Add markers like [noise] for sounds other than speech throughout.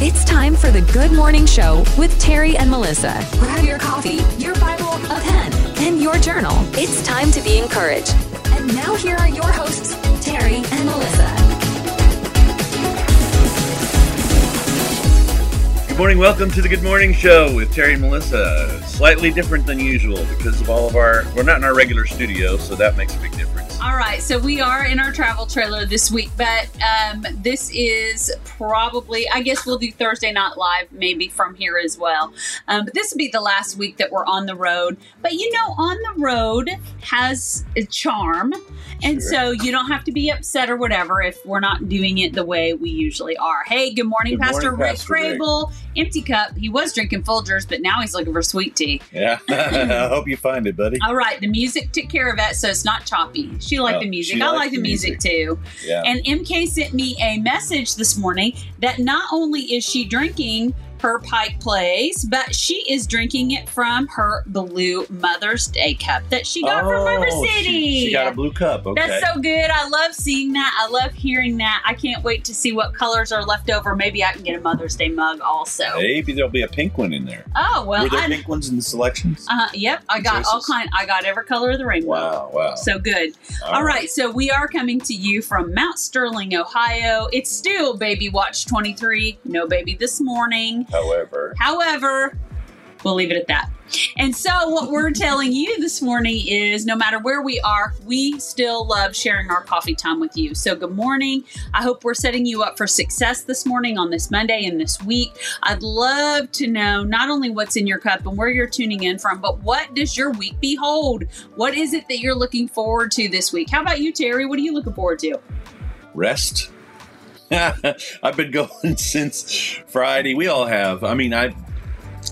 It's time for the Good Morning Show with Terry and Melissa. Grab your coffee, your Bible, a pen, and your journal. It's time to be encouraged. And now here are your hosts, Terry and Melissa. Good morning. Welcome to the Good Morning Show with Terry and Melissa. Slightly different than usual because of all of our, we're not in our regular studio, so that makes a big difference. All right, so we are in our travel trailer this week, but um, this is probably, I guess we'll do Thursday Night Live maybe from here as well. Um, but this will be the last week that we're on the road. But you know, on the road has a charm. And Sure. so you don't have to be upset or whatever if we're not doing it the way we usually are. Hey, good morning, Good Pastor morning, Rick Pastor Rick. Crable. Empty cup. He was drinking Folgers, but now he's looking for sweet tea. Yeah. [laughs] I hope you find it, buddy. All right, the music took care of that, so it's not choppy. She liked Oh, the music. I like the the music, too. Yeah. And MK sent me a message this morning that not only is she drinking her Pike Place, but she is drinking it from her blue Mother's Day cup that she got from River Oh, City. She, she got a blue cup. Okay. That's so good. I love seeing that. I love hearing that. I can't wait to see what colors are left over. Maybe I can get a Mother's Day mug also. Maybe there'll be a pink one in there. Oh well, Were there I, pink ones in the selections? uh, yep. I got all kind. I got every color of the rainbow. wow, wow. So good. All right, so we are coming to you from Mount Sterling, Ohio. It's still Baby Watch 23. No baby this morning. However, However, we'll leave it at that. And so, what we're telling you this morning is no matter where we are, we still love sharing our coffee time with you. So, good morning. I hope we're setting you up for success this morning on this Monday and this week. I'd love to know not only what's in your cup and where you're tuning in from, but what does your week behold? What is it that you're looking forward to this week? How about you, Terry? What are you looking forward to? rest. [laughs] I've been going [laughs] since Friday. We all have. I mean, I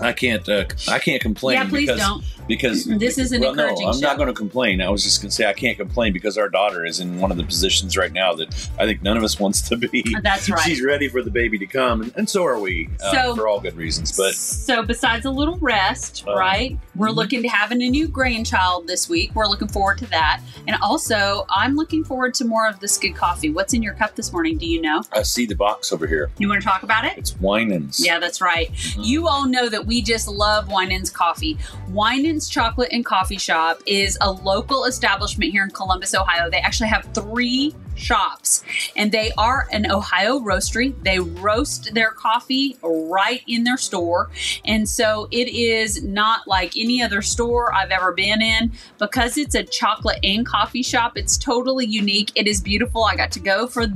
I can't uh, I can't complain Yeah, please because don't. Because [clears throat] This is an well, no, I'm show. not going to complain. I was just going to say I can't complain because our daughter is in one of the positions right now that I think none of us wants to be. [laughs] That's right. She's ready for the baby to come, and, and so are we, uh, So- for all good reasons. But so besides a little rest, Uh, right? We're mhm. looking to having a new grandchild this week. We're looking forward to that. And also, I'm looking forward to more of this good coffee. What's in your cup this morning? Do you know? I see the box over here. You want to talk about it? It's Winans. Yeah, that's right. Mhm. You all know that we just love Winans Coffee. Winans Chocolate and Coffee Shop is a local establishment here in Columbus, Ohio. They actually have three shops and they are an Ohio roastery. They roast their coffee right in their store. And so it is not like any other store I've ever been in because it's a chocolate and coffee shop. It's totally unique. It is beautiful. I got to go for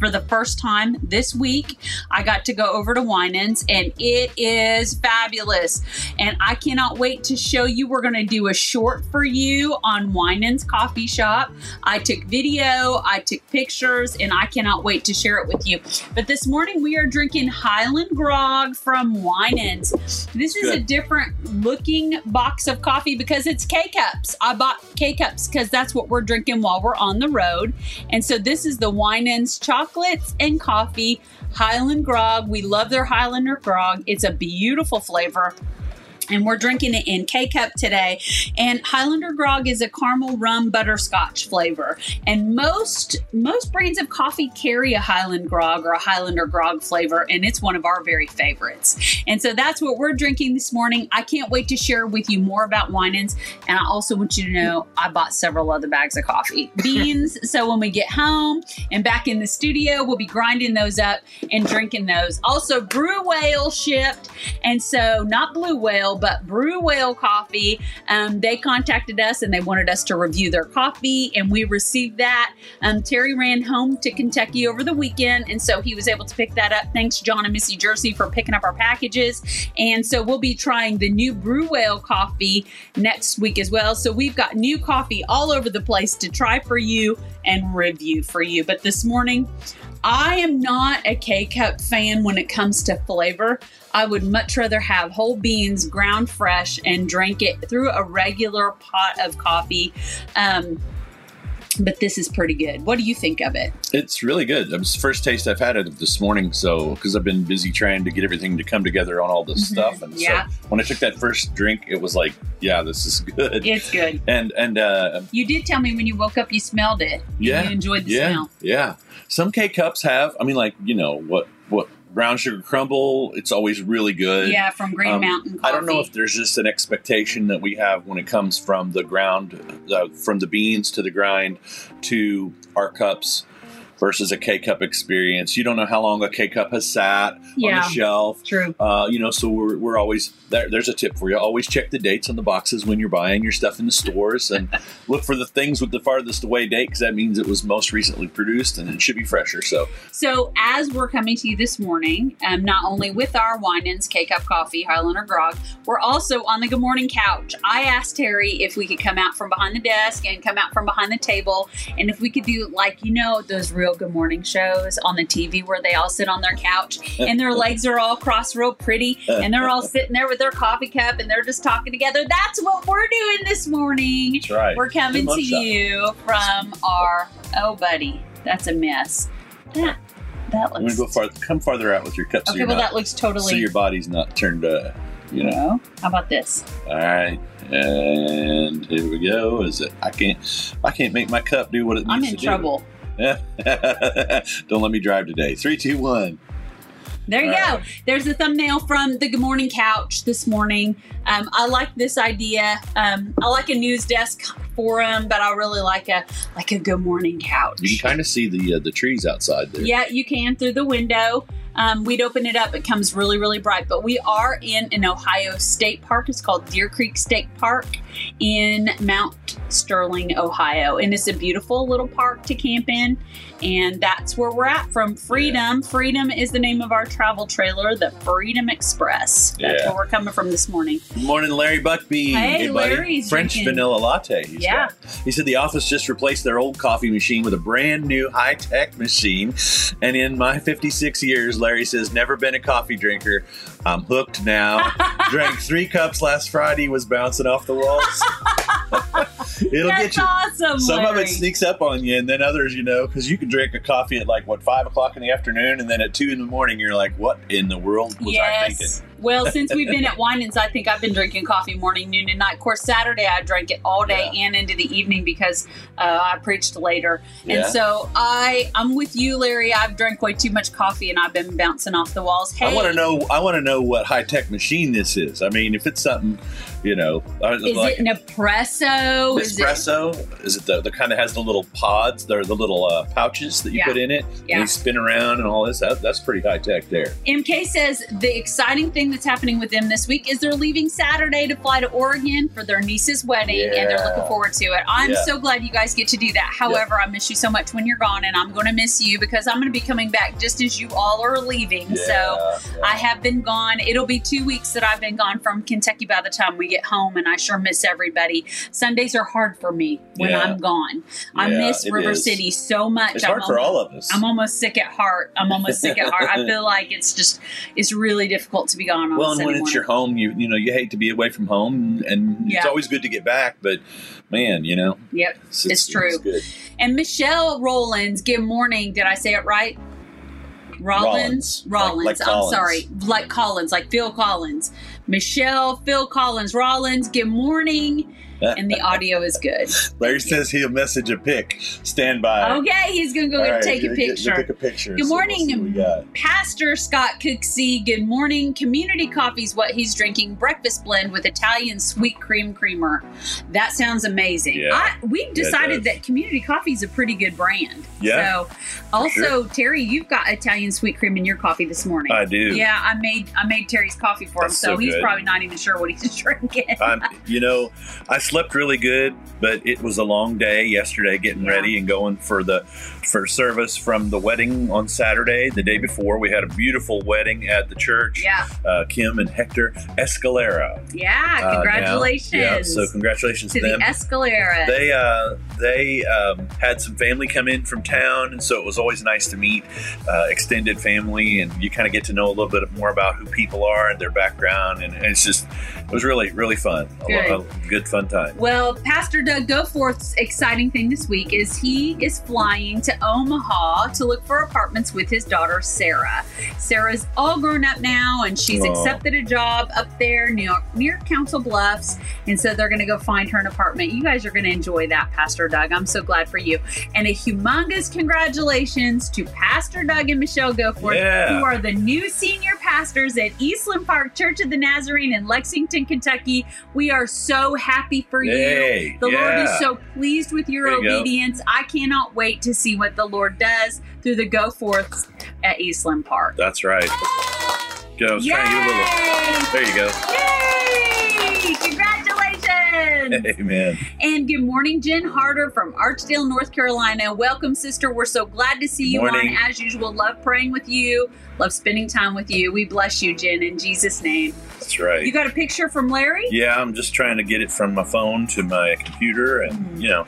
for the first time this week. I got to go over to Winans and it is fabulous. And I cannot wait to show you. We're going to do a short for you on Winans Coffee Shop. I took video, I took pictures, and I cannot wait to share it with you. But this morning we are drinking Highland Grog from Winans. This is a different looking box of coffee because it's K cups. I bought K cups because that's what we're drinking while we're on the road. And so this is the Winans chocolates and coffee Highland Grog. We love their Highlander Grog. It's a beautiful flavor. And we're drinking it in K cup today. And Highlander Grog is a caramel rum butterscotch flavor. And most most brands of coffee carry a Highland Grog or a Highlander Grog flavor, and it's one of our very favorites. And so that's what we're drinking this morning. I can't wait to share with you more about Winans. And I also want you to know I bought several other bags of coffee [laughs] beans. so when we get home and back in the studio, we'll be grinding those up and drinking those. Also, Brew Whale shipped. And so, not Blue Whale, but Brew Whale Coffee. Um, they contacted us and they wanted us to review their coffee, and we received that. Um, Terry ran home to Kentucky over the weekend, and so he was able to pick that up. Thanks, John and Missy Jersey, for picking up our packages. And so, we'll be trying the new Brew Whale coffee next week as well. So, we've got new coffee all over the place to try for you and review for you. But this morning, I am not a K cup fan when it comes to flavor. I would much rather have whole beans ground fresh and drink it through a regular pot of coffee. Um, but this is pretty good. What do you think of it? It's really good. It's the first taste I've had of it this morning. So, because I've been busy trying to get everything to come together on all this Mhm. stuff, and Yeah. so when I took that first drink, it was like, yeah, this is good. It's good. And and uh, You did tell me when you woke up you smelled it. Yeah, You enjoyed the yeah, smell. yeah. Some K cups have. I mean, like you know what what brown sugar crumble. It's always really good. Yeah, from Green Um, Mountain Coffee. I don't know if there's just an expectation that we have when it comes from the ground, uh, from the beans to the grind to our cups versus a K cup experience. You don't know how long a K cup has sat on the shelf. True. Uh, you know, so we're, we're always there, there's a tip for you. Always check the dates on the boxes when you're buying your stuff in the stores and [laughs] look for the things with the farthest away date because that means it was most recently produced and it should be fresher. So So, as we're coming to you this morning, um, not only with our Winans, K Cup Coffee, Highlander Grog, we're also on the Good Morning Couch. I asked Terry if we could come out from behind the desk and come out from behind the table, and if we could do like, you know, those real Good Morning shows on the TV where they all sit on their couch and their [laughs] legs are all crossed real pretty, and they're all sitting there with their coffee cup and they're just talking together. That's what we're doing this morning. that's right. We're coming to you from our oh buddy, that's a mess. That that looks go farther. Come farther out with your cup, so okay. you're Well, not, that looks totally. so your body's not turned. Uh, you know. No. How about this? All right, and here we go. Is it? I can't. I can't make my cup do what it needs to do. I'm in do. [laughs] Don't let me drive today. Three, two, one. There you All go. There's a thumbnail from the Good Morning Couch this morning. Um, I like this idea. Um, I like a news desk forum, but I really like a like a Good Morning Couch. You can kind of see the uh, the trees outside there. Yeah, you can through the window. Um, we'd open it up. It comes really, really bright. But we are in an Ohio state park. It's called Deer Creek State Park in Mount Sterling, Ohio. And it's a beautiful little park to camp in. And that's where we're at from Freedom. Freedom is the name of our travel trailer, the Freedom Express. That's Yeah. where we're coming from this morning. Good morning, Larry Buckbean. Hey, buddy. Larry's French drinking- vanilla latte. Yeah. got. He said the office just replaced their old coffee machine with a brand new high tech machine. And in my 56 years, Larry says, never been a coffee drinker. I'm hooked now. [laughs] Drank three cups last Friday, was bouncing off the walls. [laughs] It'll That's get you. awesome. Some of it sneaks up on you, and then others, you know, because you can drink a coffee at like what five o'clock in the afternoon, and then at two in the morning, you're like, "What in the world was I thinking?" Well, since we've been [laughs] at Winans, I think I've been drinking coffee morning, noon, and night. Of course, Saturday I drank it all day and into the evening because uh, I preached later. Yeah. And so I, I'm with you, Larry. I've drank way too much coffee and I've been bouncing off the walls. Hey, I want to know. I want to know what high tech machine this is. I mean, if it's something, you know, is like it an espresso? Is it- it the, the kind that has the little pods, the the little uh, pouches that you Yeah. put in it, Yeah. and you spin around and all this? That, that's pretty high tech there. MK says the exciting thing that's happening with them this week is they're leaving Saturday to fly to Oregon for their niece's wedding, and they're looking forward to it. I'm Yeah. so glad you guys get to do that. However, I miss you so much when you're gone, and I'm going to miss you because I'm going to be coming back just as you all are leaving. So Yeah, yeah. I have been gone. It'll be two weeks that I've been gone from Kentucky by the time we get home, and I sure miss everybody. Sundays are hard for me when Yeah. I'm gone. I Yeah, miss River is. City so much. it's I'm hard for almost- all of us. I'm almost sick at heart. I'm almost sick at heart. I [laughs] feel like it's just it's really difficult to be gone on well, and when it's your home, you you know you hate to be away from home, and it's always good to get back. But man, you know, Yep, it's, It's true. good. And Michelle Rollins, good morning. Did I say it right? Rollins, Rollins. Rollins. Like- like I'm Collins. sorry, like Collins, like Phil Collins. Michelle, Phil Collins, Rollins. Good morning. And the audio is good. Larry says he'll message a pic. Stand by. Okay, he's gonna go right, take a get- picture. Take a picture. Good so we'll morning, see what we got. Pastor Scott Cooksey, good morning. Community coffee's what he's drinking. Breakfast blend with Italian sweet cream creamer. That sounds amazing. Yeah. I, we've decided does. that Community Coffee is a pretty good brand. Yeah, So, also Terry, you've got Italian sweet cream in your coffee this morning. I do. Yeah, I made I made Terry's coffee for him, so, so he's probably not even sure what he's [laughs] drinking. I'm, you know, I slept really good, but it was a long day yesterday getting Yeah. ready and going for the for service from the wedding on Saturday. The day before, we had a beautiful wedding at the church. yeah, Uh, Kim and Hector Escalera. yeah. uh. Congratulations Yeah, so congratulations to to the. Escalera. they uh, they um, had some family come in from town, and so it was always nice to meet uh, extended family, and you kind of get to know a little bit more about who people are and their background, and it's just it was really really fun. Good. lo- a good fun time. Well, Pastor Doug Goforth's exciting thing this week is he is flying to Omaha to look for apartments with his daughter Sarah. Sarah's all grown up now, and she's accepted a job up there near, near Council Bluffs, and so they're going to go find her an apartment. You guys are going to enjoy that, Pastor Doug. I'm so glad for you, and a humongous congratulations to Pastor Doug and Michelle Goforth, Yeah. who are the new senior pastors at Eastland Park Church of the Nazarene in Lexington, Kentucky. We are so happy for you. Yay, The Lord is so pleased with your There you go. obedience. I cannot wait to see what the Lord does through the Goforths at Eastland Park. That's right. Go, I was trying to get a little. There you go. Yay! Congratulations! [laughs] Amen. And good morning, Jen Harder from Archdale, North Carolina. Welcome, sister. We're so glad to see you Morning. on. As usual, love praying with you, love spending time with you. We bless you, Jen, in Jesus' name. That's right. You got a picture from Larry? Yeah, I'm just trying to get it from my phone to my computer, and Mm-hmm. you know,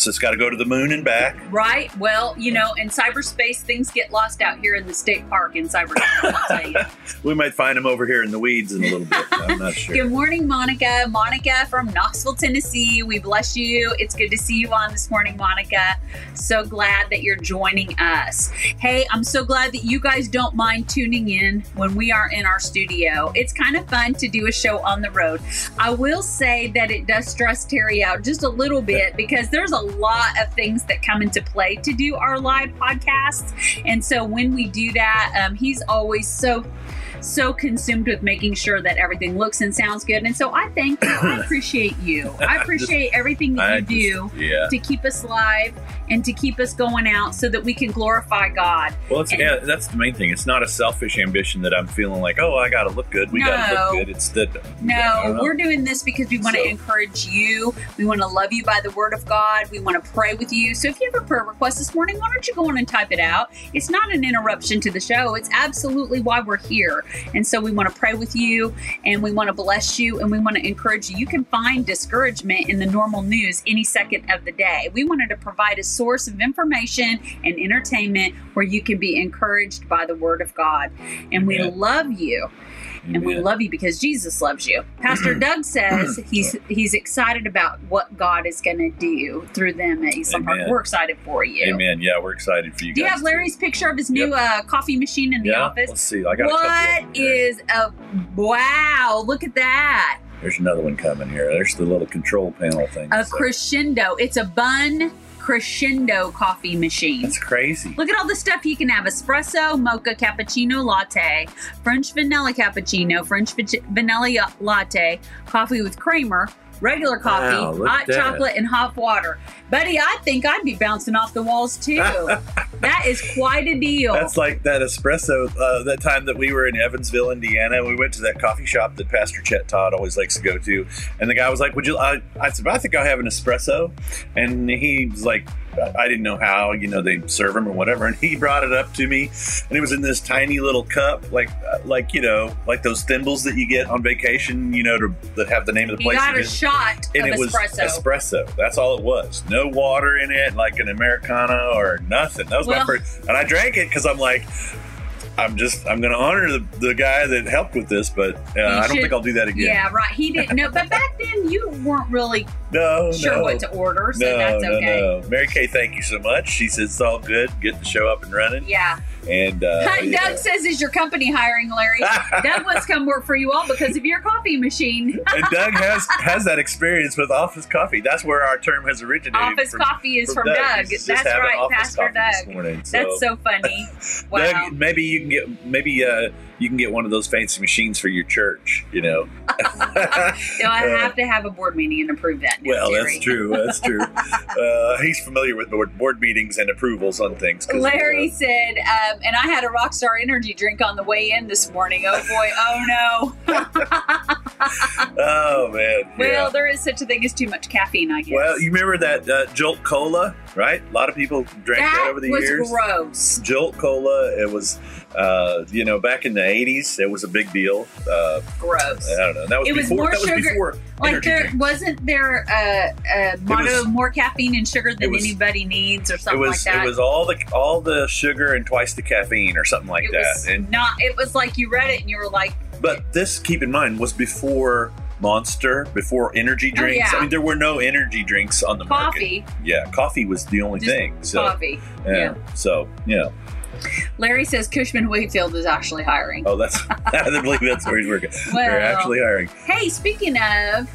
so it's got to go to the moon and back. Right. Well, you know, in cyberspace, things get lost out here in the state park in cyberspace. I'll tell you. [laughs] We might find them over here in the weeds in a little bit. I'm not [laughs] sure. Good morning, Monica. Monica from Knoxville, Tennessee. We bless you. It's good to see you on this morning, Monica. So glad that you're joining us. Hey, I'm so glad that you guys don't mind tuning in when we are in our studio. It's kind of fun to do a show on the road. I will say that it does stress Terry out just a little bit because there's a lot of things that come into play to do our live podcasts. And so when we do that, um, he's always so so consumed with making sure that everything looks and sounds good. And so I thank you. I [coughs] appreciate you. I [laughs] appreciate everything that I you do yeah. to keep us live and to keep us going out so that we can glorify God. Well, it's, yeah, that's the main thing. It's not a selfish ambition that I'm feeling like, oh, I got to look good. We got to look good. It's that. No, we're doing this because we want to So- encourage you. We want to love you by the word of God. We want to pray with you. So if you have a prayer request this morning, why don't you go on and type it out? It's not an interruption to the show. It's absolutely why we're here. And so we want to pray with you and we want to bless you and we want to encourage you. You can find discouragement in the normal news any second of the day. We wanted to provide a source of information and entertainment where you can be encouraged by the word of God. And we Amen. love you and we love you because Jesus loves you. Pastor Doug says he's he's excited about what God is going to do through them at Eastland Park. We're excited for you. Amen. Yeah, we're excited for you Do you have Larry's picture of his new uh, coffee machine in the Yeah. office? Let's see. I got What is a wow? Look at that! There's another one coming here. There's the little control panel thing. A So- crescendo. It's a bun crescendo coffee machine. That's crazy. Look at all the stuff you can have espresso, mocha, cappuccino, latte, French vanilla cappuccino, French va- vanilla latte, coffee with creamer, regular coffee, Wow, hot that. chocolate, and hot water. Buddy, I think I'd be bouncing off the walls too. [laughs] that is quite a deal. That's like that espresso. Uh, that time that we were in Evansville, Indiana, we went to that coffee shop that Pastor Chet Todd always likes to go to, and the guy was like, "Would you?" I, I said, "I think I'll have an espresso," and he was like, "I didn't know how, you know, they serve them or whatever," and he brought it up to me, and it was in this tiny little cup, like, uh, like you know, like those thimbles that you get on vacation, you know, to, that have the name of the you place. got a shot and of it was espresso. espresso. That's all it was. No water in it, like an americano or nothing. That was Well- my first, and I drank it because I'm like, I'm just, I'm going to honor the, the guy that helped with this, but uh, I don't should- think I'll do that again. yeah, right. He didn't know, but back then you weren't really [laughs] No, sure no. what to order, so no, that's okay. no, no. Mary Kay, thank you so much. She says it's all good. Get the show up and running. Yeah. And uh, [laughs] Doug yeah. says, "Is your company hiring, Larry?" [laughs] Doug wants to come work for you all because of your coffee machine. and Doug has has that experience with Office Coffee. That's where our term has originated. Office from- coffee is from, Doug. He's just That's right, Pastor Doug. morning, That's so funny. Wow. Doug, maybe you maybe uh, you can get one of those fancy machines for your church. You know. [laughs] So I have to have a board meeting and approve that. Now, well, Terry. that's true. That's true. [laughs] Uh, he's familiar with board, board meetings and approvals on things. Larry said, um, and I had a Rockstar Energy drink on the way in this morning. Oh boy, oh no. uh, [laughs] oh man. Well, yeah. there is such a thing as too much caffeine, I guess. Well, you remember that uh, Jolt Cola, right? A lot of people drank that, that over the was years. gross. Jolt Cola. It was, uh, you know, back in the '80s, it was a big deal. Uh, Gross. I don't know. That was It was before. more that was sugar- before Like there drinks. wasn't there a, a motto was- more caffeine and sugar than was- anybody needs or something was like that. it was all the all the sugar and twice the caffeine or something like It that. was and not. It was like you read it and you were like, But this, keep in mind, was before Monster, before energy Oh, drinks. yeah. I mean, there were no energy drinks on the Coffee. market. Yeah, coffee was the only Just thing. So, Coffee. yeah. yeah. So, yeah. Larry says Cushman Wakefield is actually hiring. Oh, that's, [laughs] I believe that's where he's working. They're actually hiring. Hey, speaking of,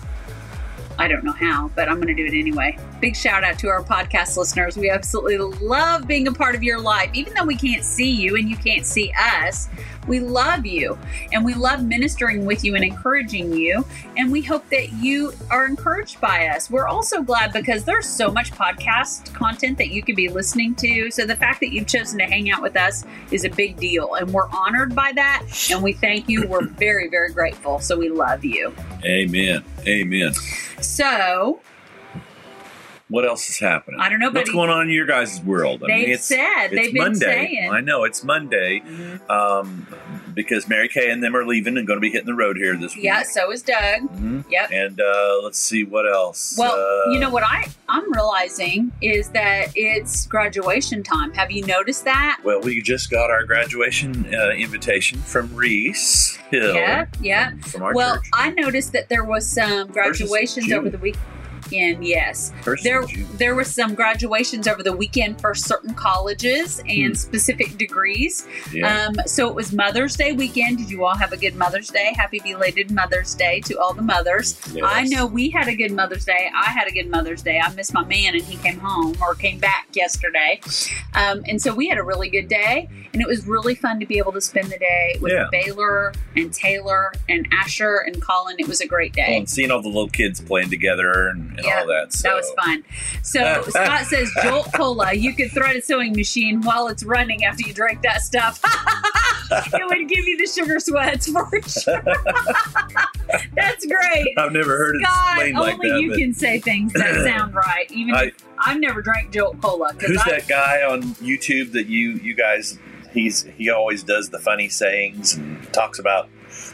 I don't know how, but I'm going to do it anyway. Big shout out to our podcast listeners. We absolutely love being a part of your life. Even though we can't see you and you can't see us, we love you and we love ministering with you and encouraging you. And we hope that you are encouraged by us. We're also glad because there's so much podcast content that you could be listening to. So the fact that you've chosen to hang out with us is a big deal. And we're honored by that. And we thank you. We're very, very grateful. So we love you. Amen. Amen. So What else is happening? I don't know, What's going on in your guys' world? I They've mean, it's, said, it's they've been Monday. saying. I know it's Monday um, because Mary Kay and them are leaving and going to be hitting the road here this week. yeah, so is Doug. Mhm. Yep. And uh, let's see what else. Well, Uh, you know what I I'm realizing is that it's graduation time. Have you noticed that? Well, we just got our graduation uh, invitation from Reese Hill. Yeah, yeah. From our Well, church. I noticed that there was some graduations over the weekend. Yes, First there there was some graduations over the weekend for certain colleges and Hmm. specific degrees. Yeah. Um, so it was Mother's Day weekend. Did you all have a good Mother's Day? Happy belated Mother's Day to all the mothers. Yes. I know we had a good Mother's Day. I had a good Mother's Day. I missed my man and he came home or came back yesterday. Um, and so we had a really good day. And it was really fun to be able to spend the day with Yeah. Baylor and Taylor and Asher and Colin. It was a great Well, day. and seeing all the little kids playing together and, and Yeah, all that. So. That was fun. So [laughs] Scott says Jolt Cola, you could thread a sewing machine while it's running after you drink that stuff. [laughs] it would give you the sugar sweats for sure. [laughs] That's great. I've never heard it God, explained only like that. you but can say things that [clears throat] sound right. Even I- if I've never drank Jolt Cola. who's I, that guy on YouTube that you you guys? He's he always does the funny sayings and talks about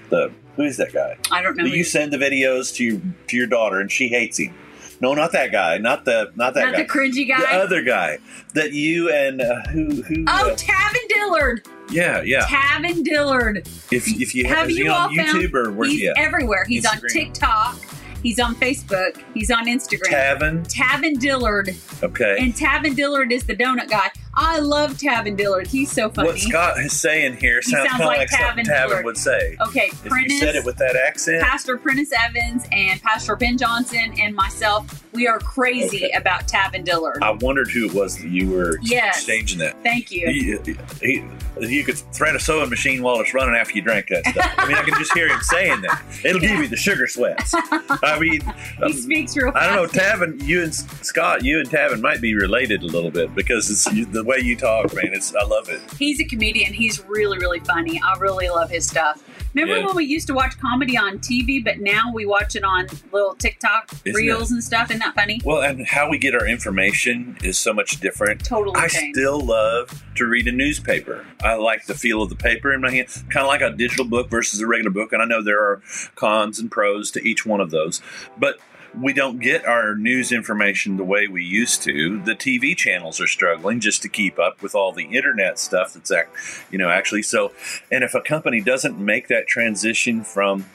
the who's that guy? I don't know. You send the videos to your to your daughter and she hates him. No, not that guy. Not the not that not guy. the cringy guy. The other guy that you and uh, who who? oh, uh, Tavin Dillard. yeah, yeah. Tavin Dillard. If if you Have is you all on? YouTube or where's he's he at? everywhere. He's on TikTok. He's on Facebook. He's on Instagram. Tavin. Tavin Dillard. Okay. And Tavin Dillard is the donut guy. I love Tavin Dillard. He's so funny. what Scott is saying here He sounds, sounds like like, something Tavin Tavin would say. Okay, If Prentice, you said it with that accent, Pastor Prentice Evans and Pastor Ben Johnson and myself, we are crazy Okay. about Tavin Dillard. I wondered who it was that you were Yes. exchanging that. Thank you. He, he, you could thread a sewing machine while it's running after you drank that stuff. I mean, I can just hear him saying that. It'll give you the sugar sweats. I mean, [laughs] he um, speaks real I don't know. Tavin. You and Scott, you and Tavin might be related a little bit because it's the way you talk, man. It's I love it. He's a comedian. He's really, really funny. I really love his stuff. Remember Yeah. when we used to watch comedy on TV, but now we watch it on little TikTok Isn't reels and stuff? Isn't that funny? Well, and how we get our information is so much different. Totally I changed. still love to read a newspaper. I like the feel of the paper in my hand, kind of like a digital book versus a regular book. And I know there are cons and pros to each one of those, but we don't get our news information the way we used to. The TV channels are struggling just to keep up with all the internet stuff that's, act, you know, actually so. And if a company doesn't make that transition from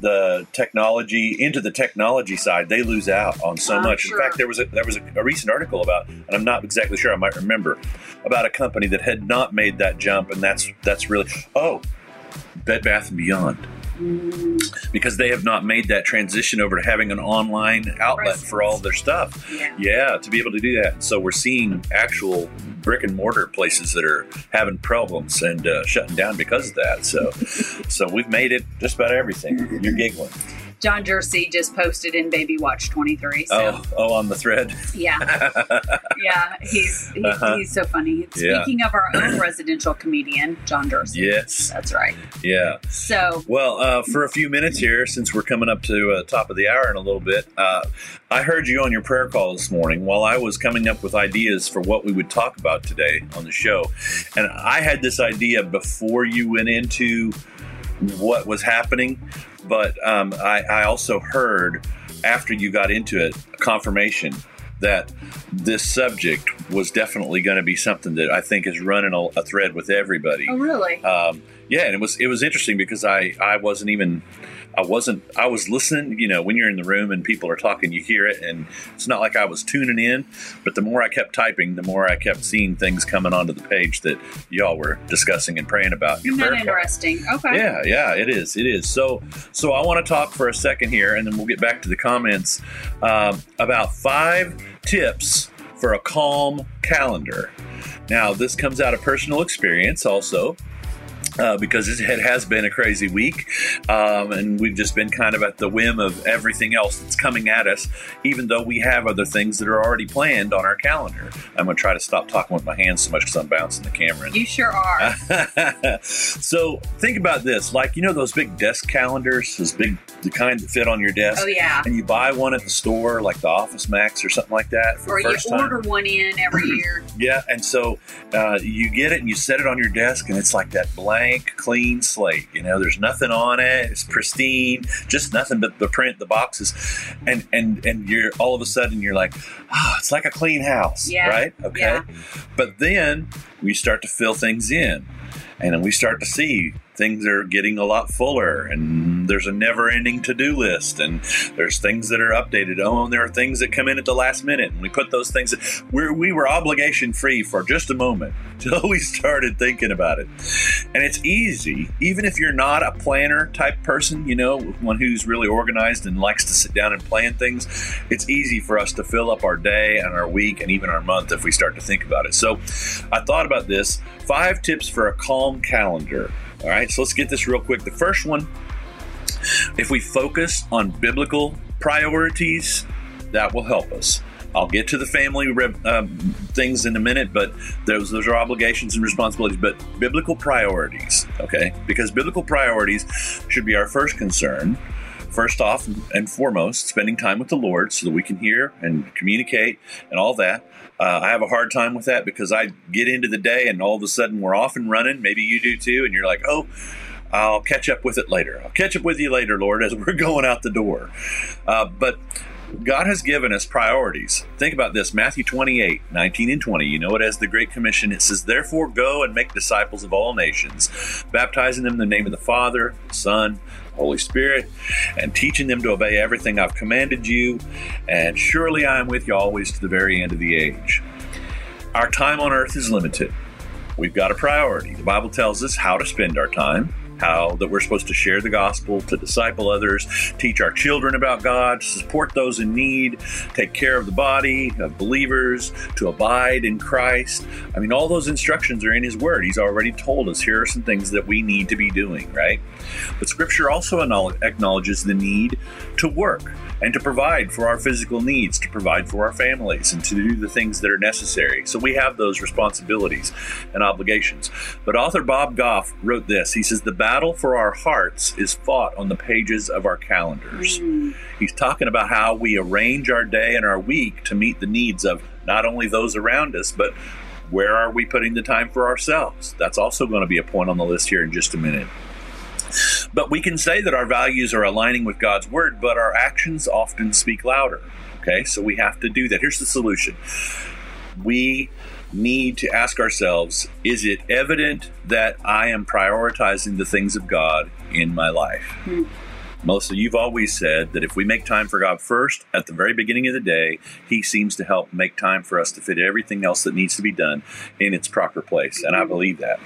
the technology into the technology side, they lose out on so Ah, much. sure. In fact, there was a there was a, a recent article about, and I'm not exactly sure. I might remember about a company that had not made that jump, and that's that's really oh, Bed Bath and Beyond because they have not made that transition over to having an online outlet for all their stuff. yeah. Yeah, to be able to do that. So we're seeing actual brick and mortar places that are having problems and uh, shutting down because of that. So, so we've made it just about everything. You're giggling. John Jersey just posted in Baby Watch 23. So, Oh, oh, on the thread. yeah. [laughs] Yeah. He's, he, Uh-huh. he's so funny. Yeah. Speaking of our own residential comedian, John Jersey. yes. That's right. Yeah. So, Well, uh, for a few minutes here, since we're coming up to uh, top of the hour in a little bit, uh, I heard you on your prayer call this morning while I was coming up with ideas for what we would talk about today on the show, and I had this idea before you went into what was happening, but um, I, I also heard after you got into it confirmation that this subject was definitely going to be something that I think is running a, a thread with everybody oh, really? um, yeah, and it was it was interesting because I I wasn't even I wasn't I was listening. You know, when you're in the room and people are talking, you hear it, and it's not like I was tuning in. But the more I kept typing, the more I kept seeing things coming onto the page that y'all were discussing and praying about. Isn't that interesting? Okay. Yeah, yeah, it is. It is. So, so I want to talk for a second here, and then we'll get back to the comments um, about five tips for a calm calendar. Now, this comes out of personal experience, also uh, because it has been a crazy week, um, and we've just been kind of at the whim of everything else that's coming at us, even though we have other things that are already planned on our calendar. I'm going to try to stop talking with my hands so much because I'm bouncing the camera. You sure are. [laughs] so think about this, like you know those big desk calendars, those big the kind that fit on your desk. Oh yeah. And you buy one at the store, like the Office Max or something like that. or you first time. order one in every year. [clears throat] Yeah, and so uh, you get it and you set it on your desk, and it's like that blank, clean slate. You know, there's nothing on it; it's pristine, just nothing but the print, the boxes, and and and you're all of a sudden you're like, ah, it's like a clean house, Yeah, right? Okay, yeah. but then we start to fill things in, and then we start to see things are getting a lot fuller and there's a never ending to-do list and there's things that are updated. Oh and there are things that come in at the last minute and we put those things where we were obligation free for just a moment [laughs] till we started thinking about it. And it's easy even if you're not a planner type person you know one who's really organized and likes to sit down and plan things it's easy for us to fill up our day and our week and even our month if we start to think about it. So i thought about this. Five tips for a calm calendar all right, so let's get this real quick. The first one, if we focus on biblical priorities, that will help us. I'll get to the family um, things in a minute, but those those are obligations and responsibilities. But biblical priorities, okay? Because biblical priorities should be our first concern. First off and foremost, spending time with the Lord so that we can hear and communicate and all that. Uh, I have a hard time with that because I get into the day and all of a sudden we're off and running. Maybe you do too, and you're like, oh, I'll catch up with it later. I'll catch up with you later, Lord, as [laughs] we're going out the door. Uh, but God has given us priorities. Think about this Matthew 28 19 and 20. You know it as the Great Commission. It says, Therefore, go and make disciples of all nations, baptizing them in the name of the Father, the Son, Holy Spirit, and teaching them to obey everything I've commanded you. And surely I am with you always to the very end of the age. Our time on earth is limited. We've got a priority. The Bible tells us how to spend our time, how that we're supposed to share the gospel, to disciple others, teach our children about God, support those in need, take care of the body of believers, to abide in Christ. I mean, all those instructions are in His Word. He's already told us here are some things that we need to be doing, right? But Scripture also acknowledges the need to work and to provide for our physical needs, to provide for our families, and to do the things that are necessary. So we have those responsibilities and obligations. But author Bob Goff wrote this He says, The battle for our hearts is fought on the pages of our calendars. Mm. He's talking about how we arrange our day and our week to meet the needs of not only those around us, but where are we putting the time for ourselves? That's also going to be a point on the list here in just a minute. But we can say that our values are aligning with God's word, but our actions often speak louder. Okay, so we have to do that. Here's the solution we need to ask ourselves is it evident that I am prioritizing the things of God in my life? Hmm. Melissa, you've always said that if we make time for God first at the very beginning of the day, He seems to help make time for us to fit everything else that needs to be done in its proper place. And I believe that.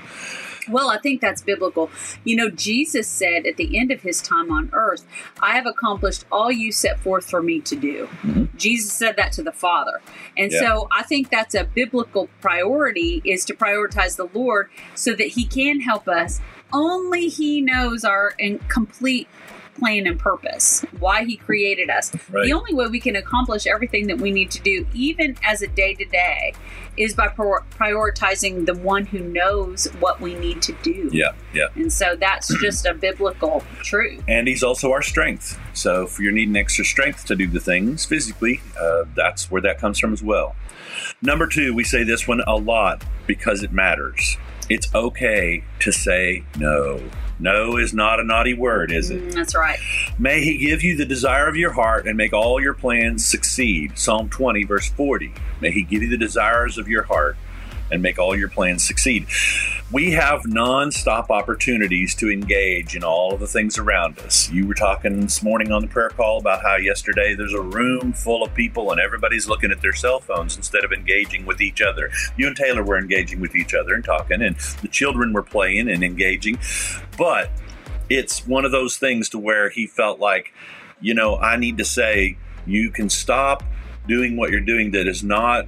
Well, I think that's biblical. You know, Jesus said at the end of his time on earth, I have accomplished all you set forth for me to do. Mhm. Jesus said that to the Father. And Yeah. so I think that's a biblical priority is to prioritize the Lord so that he can help us. Only he knows our complete plan and purpose, why he created us. Right. The only way we can accomplish everything that we need to do, even as a day to day, is by prior- prioritizing the one who knows what we need to do. Yeah, yeah. And so that's just a biblical truth. And he's also our strength. So if you're needing extra strength to do the things physically, uh, that's where that comes from as well. Number two, we say this one a lot because it matters. It's okay to say no. No is not a naughty word, is it? Mm, that's right. May he give you the desire of your heart and make all your plans succeed. Psalm 20, verse 40. May he give you the desires of your heart and make all your plans succeed. We have non-stop opportunities to engage in all of the things around us. You were talking this morning on the prayer call about how yesterday there's a room full of people and everybody's looking at their cell phones instead of engaging with each other. You and Taylor were engaging with each other and talking, and the children were playing and engaging. But it's one of those things to where he felt like, you know, I need to say, you can stop doing what you're doing that is not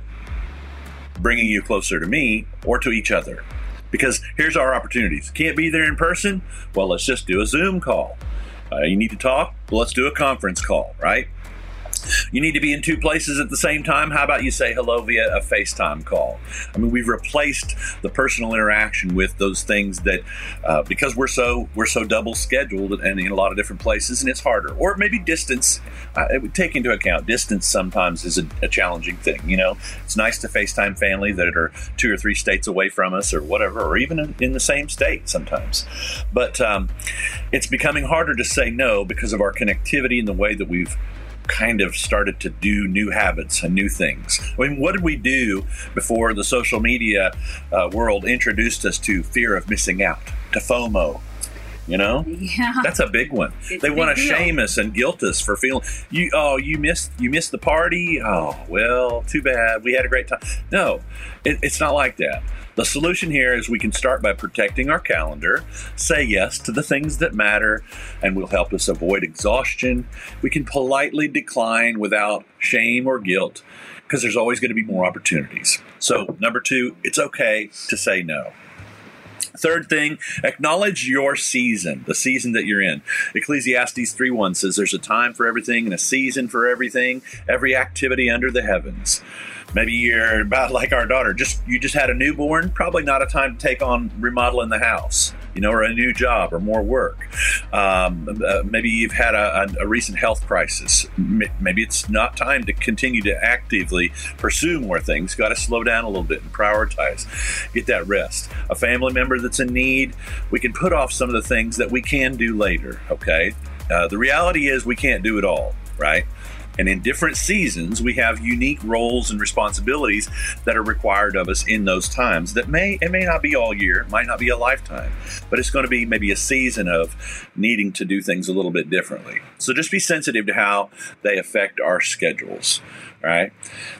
bringing you closer to me or to each other because here's our opportunities. Can't be there in person? Well, let's just do a Zoom call. Uh, you need to talk? Well, let's do a conference call, right? You need to be in two places at the same time. How about you say hello via a FaceTime call? I mean, we've replaced the personal interaction with those things that, uh, because we're so we're so double scheduled and in a lot of different places, and it's harder. Or maybe distance. Uh, it would take into account distance. Sometimes is a, a challenging thing. You know, it's nice to FaceTime family that are two or three states away from us, or whatever, or even in, in the same state sometimes. But um, it's becoming harder to say no because of our connectivity and the way that we've kind of started to do new habits and new things. I mean, what did we do before the social media uh, world introduced us to fear of missing out, to FOMO? You know, Yeah. that's a big one. It's they want to shame us and guilt us for feeling you. Oh, you missed you missed the party. Oh, well, too bad. We had a great time. No, it, it's not like that. The solution here is we can start by protecting our calendar, say yes to the things that matter, and will help us avoid exhaustion. We can politely decline without shame or guilt because there's always going to be more opportunities. So, number two, it's okay to say no. Third thing, acknowledge your season, the season that you're in. Ecclesiastes 3:1 says there's a time for everything and a season for everything, every activity under the heavens. Maybe you're about like our daughter, just you just had a newborn, probably not a time to take on remodeling the house, you know, or a new job or more work. Um, uh, maybe you've had a, a, a recent health crisis. Maybe it's not time to continue to actively pursue more things. Got to slow down a little bit and prioritize. Get that rest. A family member that's in need, we can put off some of the things that we can do later. Okay. Uh, the reality is we can't do it all, right? And in different seasons, we have unique roles and responsibilities that are required of us in those times. That may it may not be all year, might not be a lifetime, but it's going to be maybe a season of needing to do things a little bit differently. So just be sensitive to how they affect our schedules. All right.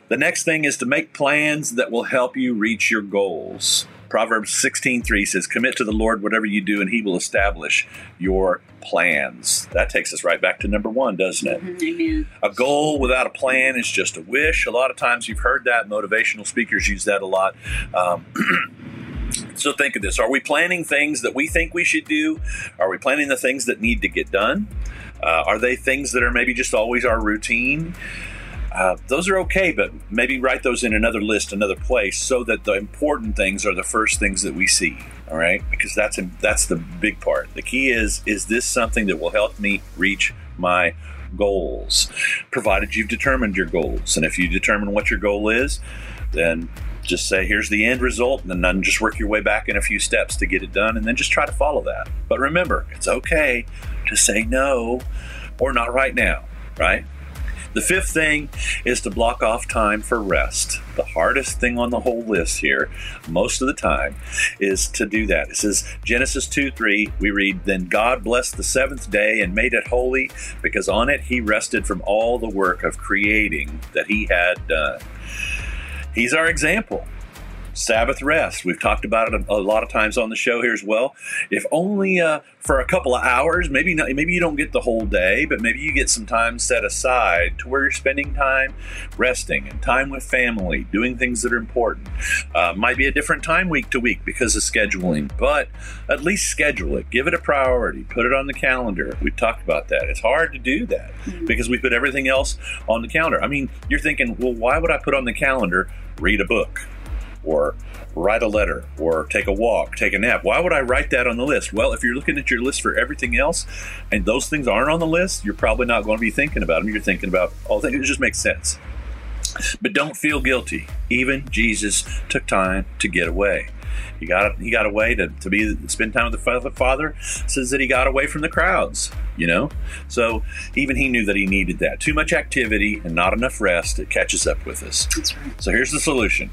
The next thing is to make plans that will help you reach your goals. Proverbs 16:3 says, "Commit to the Lord whatever you do, and He will establish your plans." That takes us right back to number one, doesn't it? Amen. A goal without a plan is just a wish. A lot of times you've heard that. Motivational speakers use that a lot. Um, [clears throat] so think of this Are we planning things that we think we should do? Are we planning the things that need to get done? Uh, are they things that are maybe just always our routine? Uh, those are okay, but maybe write those in another list, another place, so that the important things are the first things that we see. All right, because that's that's the big part. The key is: is this something that will help me reach my goals? Provided you've determined your goals, and if you determine what your goal is, then just say here's the end result and then just work your way back in a few steps to get it done and then just try to follow that but remember it's okay to say no or not right now right the fifth thing is to block off time for rest. The hardest thing on the whole list here, most of the time, is to do that. It says Genesis 2 3, we read, Then God blessed the seventh day and made it holy, because on it he rested from all the work of creating that he had done. He's our example. Sabbath rest. We've talked about it a, a lot of times on the show here as well. If only uh, for a couple of hours, maybe not, maybe you don't get the whole day, but maybe you get some time set aside to where you're spending time resting and time with family, doing things that are important. Uh, might be a different time week to week because of scheduling, but at least schedule it. Give it a priority. Put it on the calendar. We've talked about that. It's hard to do that because we put everything else on the calendar. I mean, you're thinking, well, why would I put on the calendar read a book? Or write a letter or take a walk, take a nap. Why would I write that on the list? Well, if you're looking at your list for everything else and those things aren't on the list, you're probably not going to be thinking about them. You're thinking about all things. It just makes sense. But don't feel guilty. Even Jesus took time to get away. He got he got away to, to be spend time with the Father. Father says that he got away from the crowds. You know, so even he knew that he needed that. Too much activity and not enough rest. It catches up with us. That's right. So here's the solution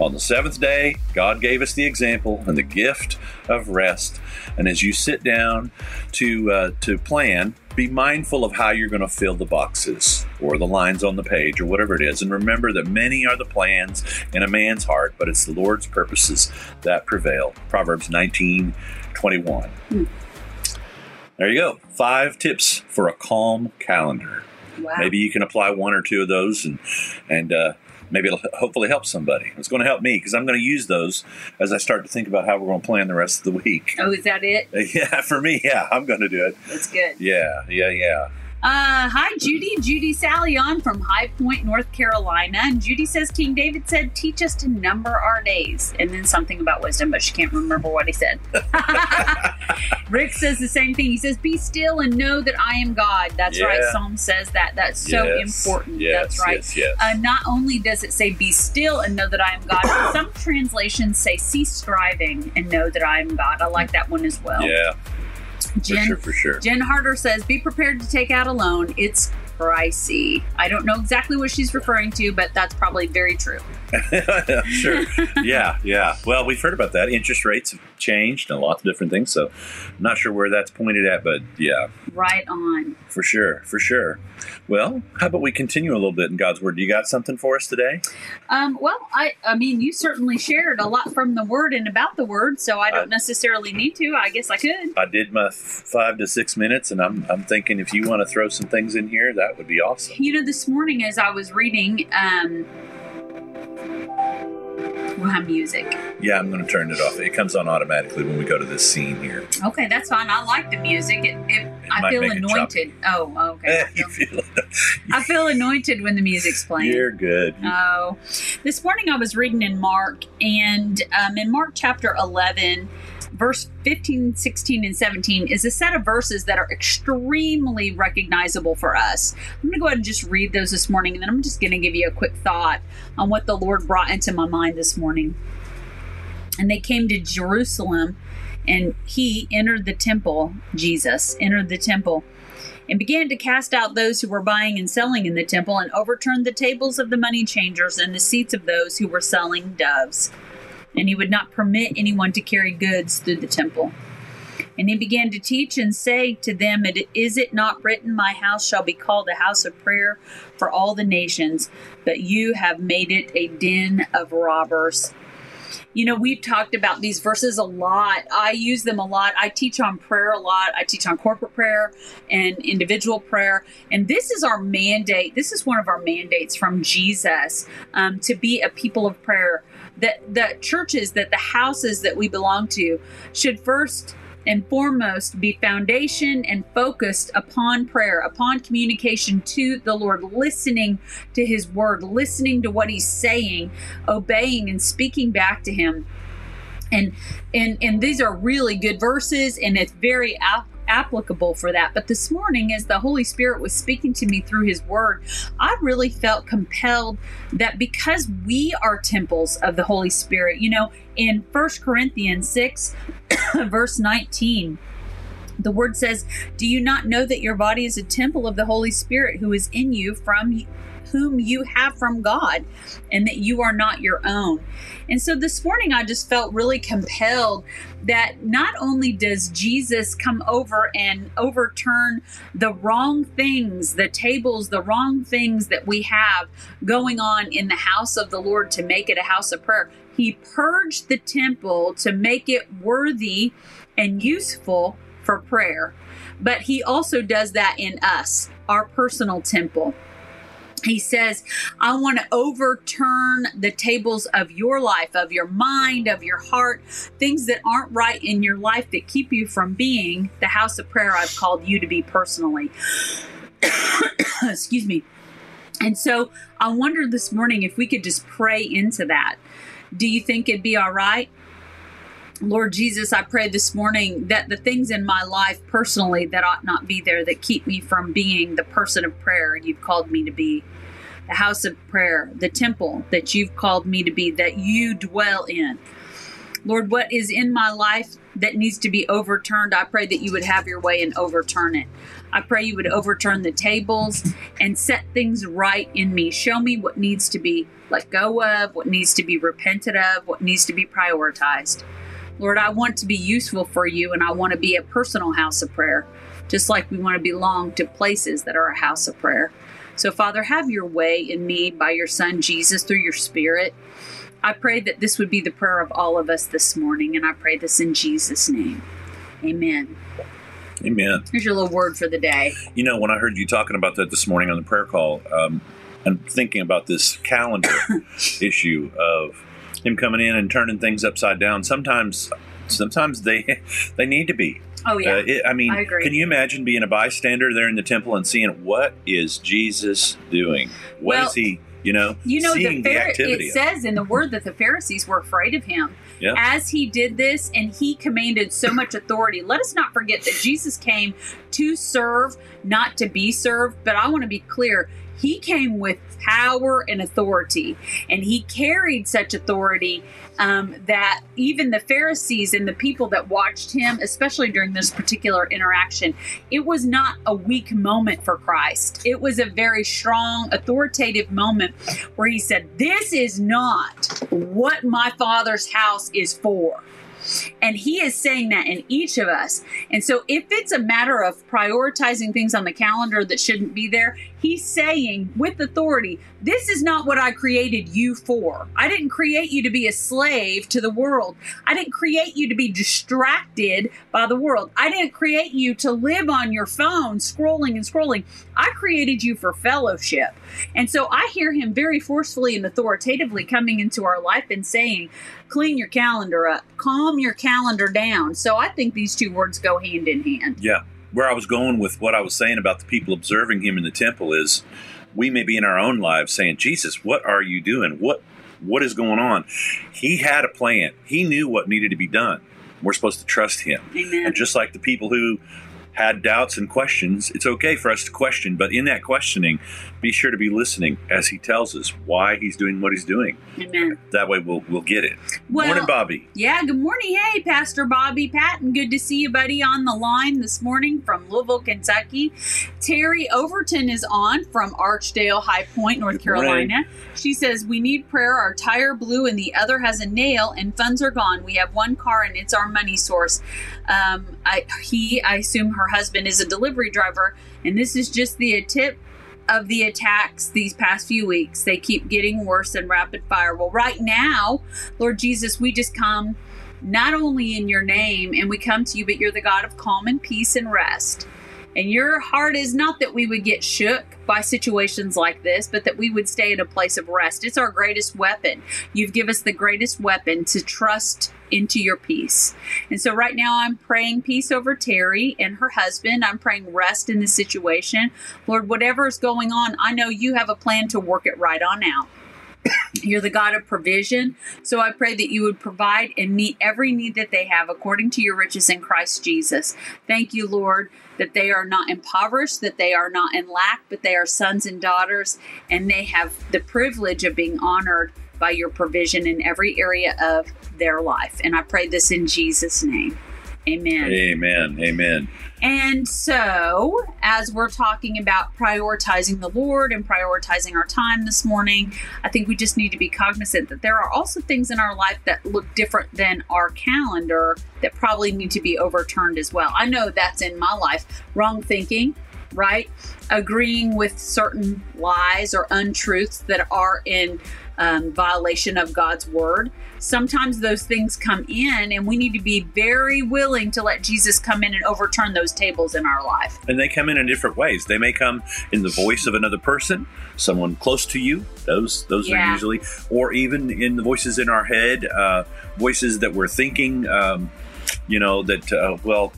On the seventh day, God gave us the example and the gift of rest. And as you sit down to uh, to plan, be mindful of how you're going to fill the boxes or the lines on the page or whatever it is. And remember that many are the plans in a man's heart, but it's the Lord's purposes that prevail. Proverbs 19 21. There you go. Five tips for a calm calendar. Wow. Maybe you can apply one or two of those and and uh, maybe it'll hopefully help somebody. It's going to help me because I'm going to use those as I start to think about how we're going to plan the rest of the week. Oh, is that it? [laughs] Yeah, for me, yeah, I'm going to do it. That's good. Yeah, yeah, yeah. Uh, hi, Judy. Judy Sally on from High Point, North Carolina. And Judy says King David said, Teach us to number our days. And then something about wisdom, but she can't remember what he said. [laughs] Rick says the same thing. He says, Be still and know that I am God. That's Yeah. right. Psalm says that. That's so Yes, important. yes, That's right. Yes, yes. Uh, not only does it say, Be still and know that I am God, but some translations say, Cease striving and know that I am God. I like that one as well. yeah, for Jen, sure, for sure. Jen Harder says, "Be prepared to take out a loan. It's pricey." I don't know exactly what she's referring to, but that's probably very true. [laughs] sure. Yeah, yeah. Well, we've heard about that. Interest rates have changed and lots of different things. So, I'm not sure where that's pointed at, but yeah, Right on. for sure, for sure. Well, how about we continue a little bit in God's Word? Do you got something for us today? Um, well, I, I mean, you certainly shared a lot from the word and about the word, so I don't I- necessarily need to. I guess I could. I did my f- five to six minutes, and I'm, I'm thinking if you want to throw some things in here, that would be awesome. You know, this morning as I was reading, um, we'll have music. Yeah, I'm going to turn it off. It comes on automatically when we go to this scene here. Okay, that's fine. I like the music. It, it, I feel it anointed. Oh, okay. [laughs] I feel, feel I feel anointed when the music's playing. You're good. Oh, this morning I was reading in Mark, and um, in Mark chapter 11, verse 15, 16, and 17 is a set of verses that are extremely recognizable for us. I'm going to go ahead and just read those this morning, and then I'm just going to give you a quick thought on what the Lord brought into my mind this morning. And they came to Jerusalem, and he entered the temple, Jesus entered the temple and began to cast out those who were buying and selling in the temple, and overturned the tables of the money changers and the seats of those who were selling doves. And he would not permit anyone to carry goods through the temple. And he began to teach and say to them, "It- Is it not written, My house shall be called a house of prayer for all the nations, but you have made it a den of robbers? you know, we've talked about these verses a lot. I use them a lot. I teach on prayer a lot. I teach on corporate prayer and individual prayer. And this is our mandate. This is one of our mandates from Jesus um, to be a people of prayer. That the churches, that the houses that we belong to should first and foremost be foundation and focused upon prayer, upon communication to the Lord, listening to His word, listening to what He's saying, obeying and speaking back to Him. And and and these are really good verses, and it's very applicable for that. But this morning, as the Holy Spirit was speaking to me through His Word, I really felt compelled that because we are temples of the Holy Spirit, you know, in First Corinthians six, [coughs] verse nineteen. The word says, Do you not know that your body is a temple of the Holy Spirit who is in you from whom you have from God and that you are not your own? And so this morning I just felt really compelled that not only does Jesus come over and overturn the wrong things, the tables, the wrong things that we have going on in the house of the Lord to make it a house of prayer, he purged the temple to make it worthy and useful for prayer. But he also does that in us, our personal temple. He says, I want to overturn the tables of your life, of your mind, of your heart, things that aren't right in your life that keep you from being the house of prayer I've called you to be personally. [coughs] Excuse me. And so I wonder this morning if we could just pray into that. Do you think it'd be all right? Lord Jesus, I pray this morning that the things in my life personally that ought not be there that keep me from being the person of prayer you've called me to be, the house of prayer, the temple that you've called me to be, that you dwell in. Lord, what is in my life that needs to be overturned, I pray that you would have your way and overturn it. I pray you would overturn the tables and set things right in me. Show me what needs to be let go of, what needs to be repented of, what needs to be prioritized. Lord, I want to be useful for you and I want to be a personal house of prayer, just like we want to belong to places that are a house of prayer. So, Father, have your way in me by your Son Jesus through your Spirit. I pray that this would be the prayer of all of us this morning, and I pray this in Jesus' name. Amen. Amen. Here's your little word for the day. You know, when I heard you talking about that this morning on the prayer call, um, and thinking about this calendar [laughs] issue of him coming in and turning things upside down, sometimes, sometimes they [laughs] they need to be. Oh, yeah. Uh, it, I mean, I can you imagine being a bystander there in the temple and seeing what is Jesus doing? What is Well, he? You know, You know, seeing the, the, activity. it says in the word that the Pharisees were afraid of him. Yeah. As he did this and he commanded so much authority, let us not forget that Jesus came to serve, not to be served. But I want to be clear he came with power and authority, and he carried such authority um, that even the Pharisees and the people that watched him, especially during this particular interaction, it was not a weak moment for Christ. It was a very strong, authoritative moment where he said, This is not what my father's house is for. And he is saying that in each of us. And so, if it's a matter of prioritizing things on the calendar that shouldn't be there, he's saying with authority, This is not what I created you for. I didn't create you to be a slave to the world. I didn't create you to be distracted by the world. I didn't create you to live on your phone scrolling and scrolling. I created you for fellowship. And so I hear him very forcefully and authoritatively coming into our life and saying, clean your calendar up, calm your calendar down. So I think these two words go hand in hand. Yeah. Where I was going with what I was saying about the people observing him in the temple is we may be in our own lives saying, Jesus, what are you doing? What what is going on? He had a plan. He knew what needed to be done. We're supposed to trust him. Amen. And just like the people who had doubts and questions, it's okay for us to question, but in that questioning, be sure to be listening as he tells us why he's doing what he's doing. Amen. That way we'll we'll get it. Well- Morning, Bobby. Yeah, good morning. Hey, Pastor Bobby Patton. Good to see you, buddy, on the line this morning from Louisville, Kentucky. Terry Overton is on from Archdale High Point, North Good morning. Carolina. She says, We need prayer. Our tire blew and the other has a nail, and funds are gone. We have one car and it's our money source. Um, I, he, I assume her husband, is a delivery driver, and this is just the tip of the attacks these past few weeks. They keep getting worse and rapid fire. Well, right now, Lord Jesus, we just come not only in your name and we come to you, but you're the God of calm and peace and rest. And your heart is not that we would get shook by situations like this, but that we would stay in a place of rest. It's our greatest weapon. You've given us the greatest weapon to trust into your peace. And so right now I'm praying peace over Terry and her husband. I'm praying rest in this situation. Lord, whatever is going on, I know you have a plan to work it right on out. [coughs] You're the God of provision. So I pray that you would provide and meet every need that they have according to your riches in Christ Jesus. Thank you, Lord, that they are not impoverished, that they are not in lack, but they are sons and daughters, and they have the privilege of being honored by your provision in every area of their life. And I pray this in Jesus' name. Amen. Amen. Amen. And so, as we're talking about prioritizing the Lord and prioritizing our time this morning, I think we just need to be cognizant that there are also things in our life that look different than our calendar that probably need to be overturned as well. I know that's in my life. Wrong thinking, right? Agreeing with certain lies or untruths that are in um, violation of God's word. Sometimes those things come in, and we need to be very willing to let Jesus come in and overturn those tables in our life. And they come in in different ways. They may come in the voice of another person, someone close to you. Those those Yeah. are usually, or even in the voices in our head, uh, voices that we're thinking. Um, you know that uh, well,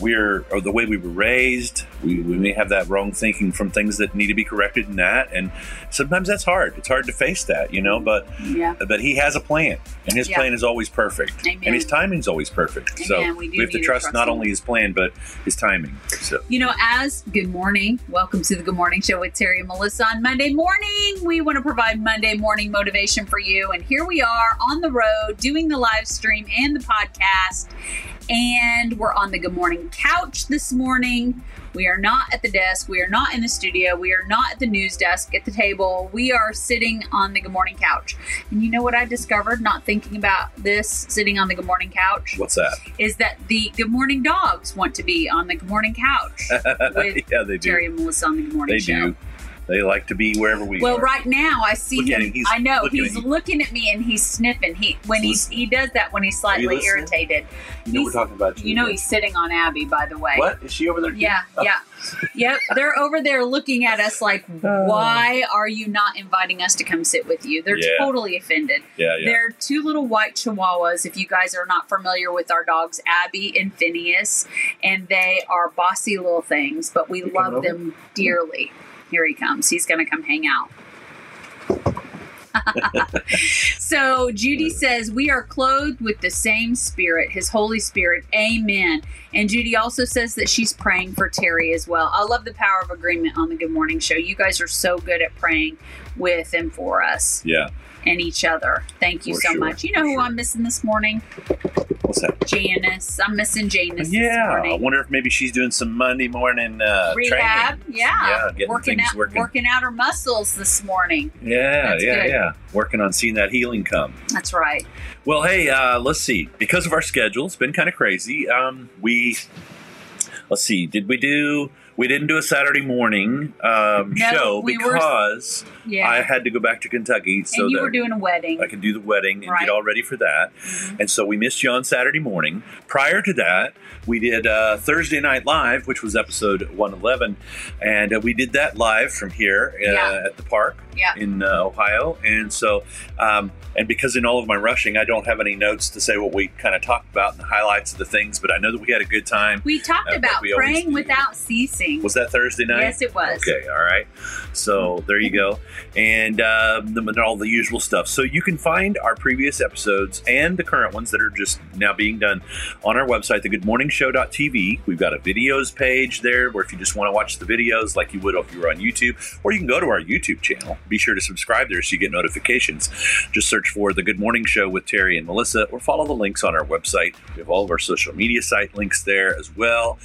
we're or the way we were raised. We, we may have that wrong thinking from things that need to be corrected in that, and sometimes that's hard. It's hard to face that, you know. But Yeah. but he has a plan, and his Yeah. plan is always perfect, Amen. and his timing is always perfect. so Amen. We have to trust trust not only his plan but his timing. So. You know, as good morning, welcome to the Good Morning Show with Terry and Melissa on Monday morning. We want to provide Monday morning motivation for you. And here we are on the road doing the live stream and the podcast. And we're on the Good Morning couch this morning. We are not at the desk. We are not in the studio. We are not at the news desk at the table. We are sitting on the Good Morning couch. And you know what I discovered not thinking about this sitting on the Good Morning couch? What's that? Is that the Good Morning dogs want to be on the Good Morning couch with [laughs] yeah, they do. Terry and Melissa on the Good Morning they show. do. They like to be wherever we go. Well, are. right now I see Look him. He's I know looking he's at looking at me and he's sniffing. He when He's he he does that when he's slightly irritated. You know we're talking about you. You know he's sitting on Abby, by the way. What is she over there? Yeah, [laughs] yeah, yep. They're over there looking at us like, [laughs] oh. why are you not inviting us to come sit with you? They're Yeah. totally offended. Yeah, yeah. They're two little white chihuahuas. If you guys are not familiar with our dogs, Abby and Phineas, and they are bossy little things, but we love them dearly. Here he comes. He's going to come hang out. [laughs] so Judy says, We are clothed with the same spirit, his Holy Spirit. Amen. And Judy also says that she's praying for Terry as well. I love the power of agreement on the Good Morning Show. You guys are so good at praying with and for us yeah. And each other. Thank you For so sure, much. You know for who sure. I'm missing this morning? What's that? Janice. I'm missing Janice Yeah. I this morning. wonder if maybe she's doing some Monday morning uh, Rehab, training. yeah, Yeah, getting working things out, working. working out her muscles this morning. Yeah, That's yeah, good. yeah. Working on seeing that healing come. That's right. Well, hey, uh, let's see. Because of our schedule, it's been kind of crazy. Um, we let's see. Did we do? We didn't do a Saturday morning um, No, show we were- because Yeah, I had to go back to Kentucky so and you were doing a wedding. I could do the wedding and Right. get all ready for that. Mhm. And so we missed you on Saturday morning. Prior to that, we did uh, Thursday Night Live, which was episode 111. And uh, we did that live from here uh, Yeah. at the park Yeah. in uh, Ohio. And so, um, and because in all of my rushing, I don't have any notes to say what we kind of talked about and the highlights of the things, but I know that we had a good time. We talked Uh, about we praying without ceasing. Was that Thursday night? Yes, it was. Okay, all right. So there you go, and uh, the, all the usual stuff. So you can find our previous episodes and the current ones that are just now being done on our website, thegoodmorningshow.tv. We've got a videos page there where if you just want to watch the videos like you would if you were on YouTube, or you can go to our YouTube channel. Be sure to subscribe there so you get notifications. Just search for the Good Morning Show with Terry and Melissa, or follow the links on our website. We have all of our social media site links there as well,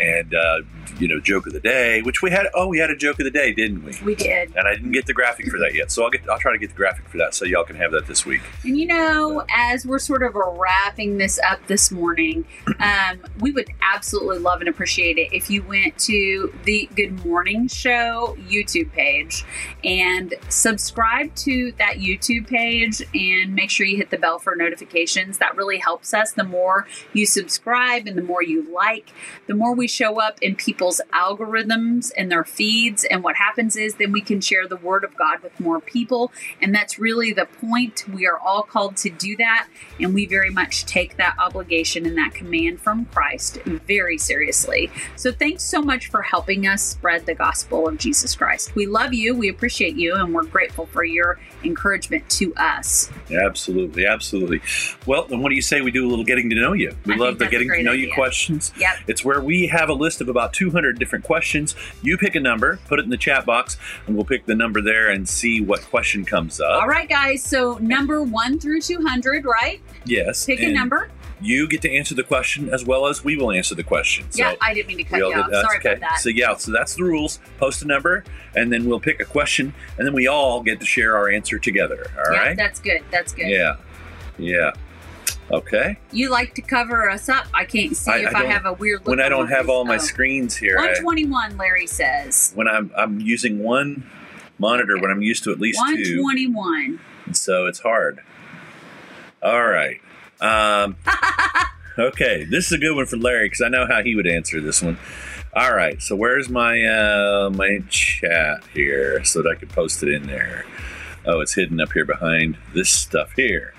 and uh, you know, joke of the day, which we had. Oh, we had a joke of the day, didn't we? We did. And I didn't get the graphic for that yet, so I'll get. I'll try to get the graphic for that, so y'all can have that this week. And you know, as we're sort of wrapping this up this morning, um, we would absolutely love and appreciate it if you went to the Good Morning Show YouTube page and subscribe to that YouTube page and make sure you hit the bell for notifications. That really helps us. The more you subscribe and the more you like, the more we show up in people's algorithms and their feeds. And what happens is then we can share the word of God with more people. And that's really the point. We are all called to do that. And we very much take that obligation and that command from Christ very seriously. So thanks so much for helping us spread the gospel of Jesus Christ. We love you, we appreciate you, and we're grateful for your encouragement to us. Absolutely, absolutely. Well, then what do you say we do a little getting to know you? We I love the getting to know you questions. Yep. It's where we have a list of about 200 different questions. You pick a number, put it in the chat box, and we'll pick the number there and see what question comes up. All right, guys. So number one through 200, right? Yes. Pick a number. You get to answer the question as well as we will answer the question. So yeah, I didn't mean to cut you off. Sorry okay. about that. So yeah, so that's the rules. Post a number, and then we'll pick a question, and then we all get to share our answer together. All yeah, right? that's good. That's good. Yeah. Yeah. Okay. You like to cover us up. I can't see I- if I I, have a weird look. When I don't have all my Oh. screens here, I, 121, Larry says. when I'm I'm using one monitor when I'm used to at least two, 121. so it's hard. All right. Um, [laughs] okay, this is a good one for Larry because I know how he would answer this one. All right, so where's my uh, my chat here so that I could post it in there? Oh, it's hidden up here behind this stuff here.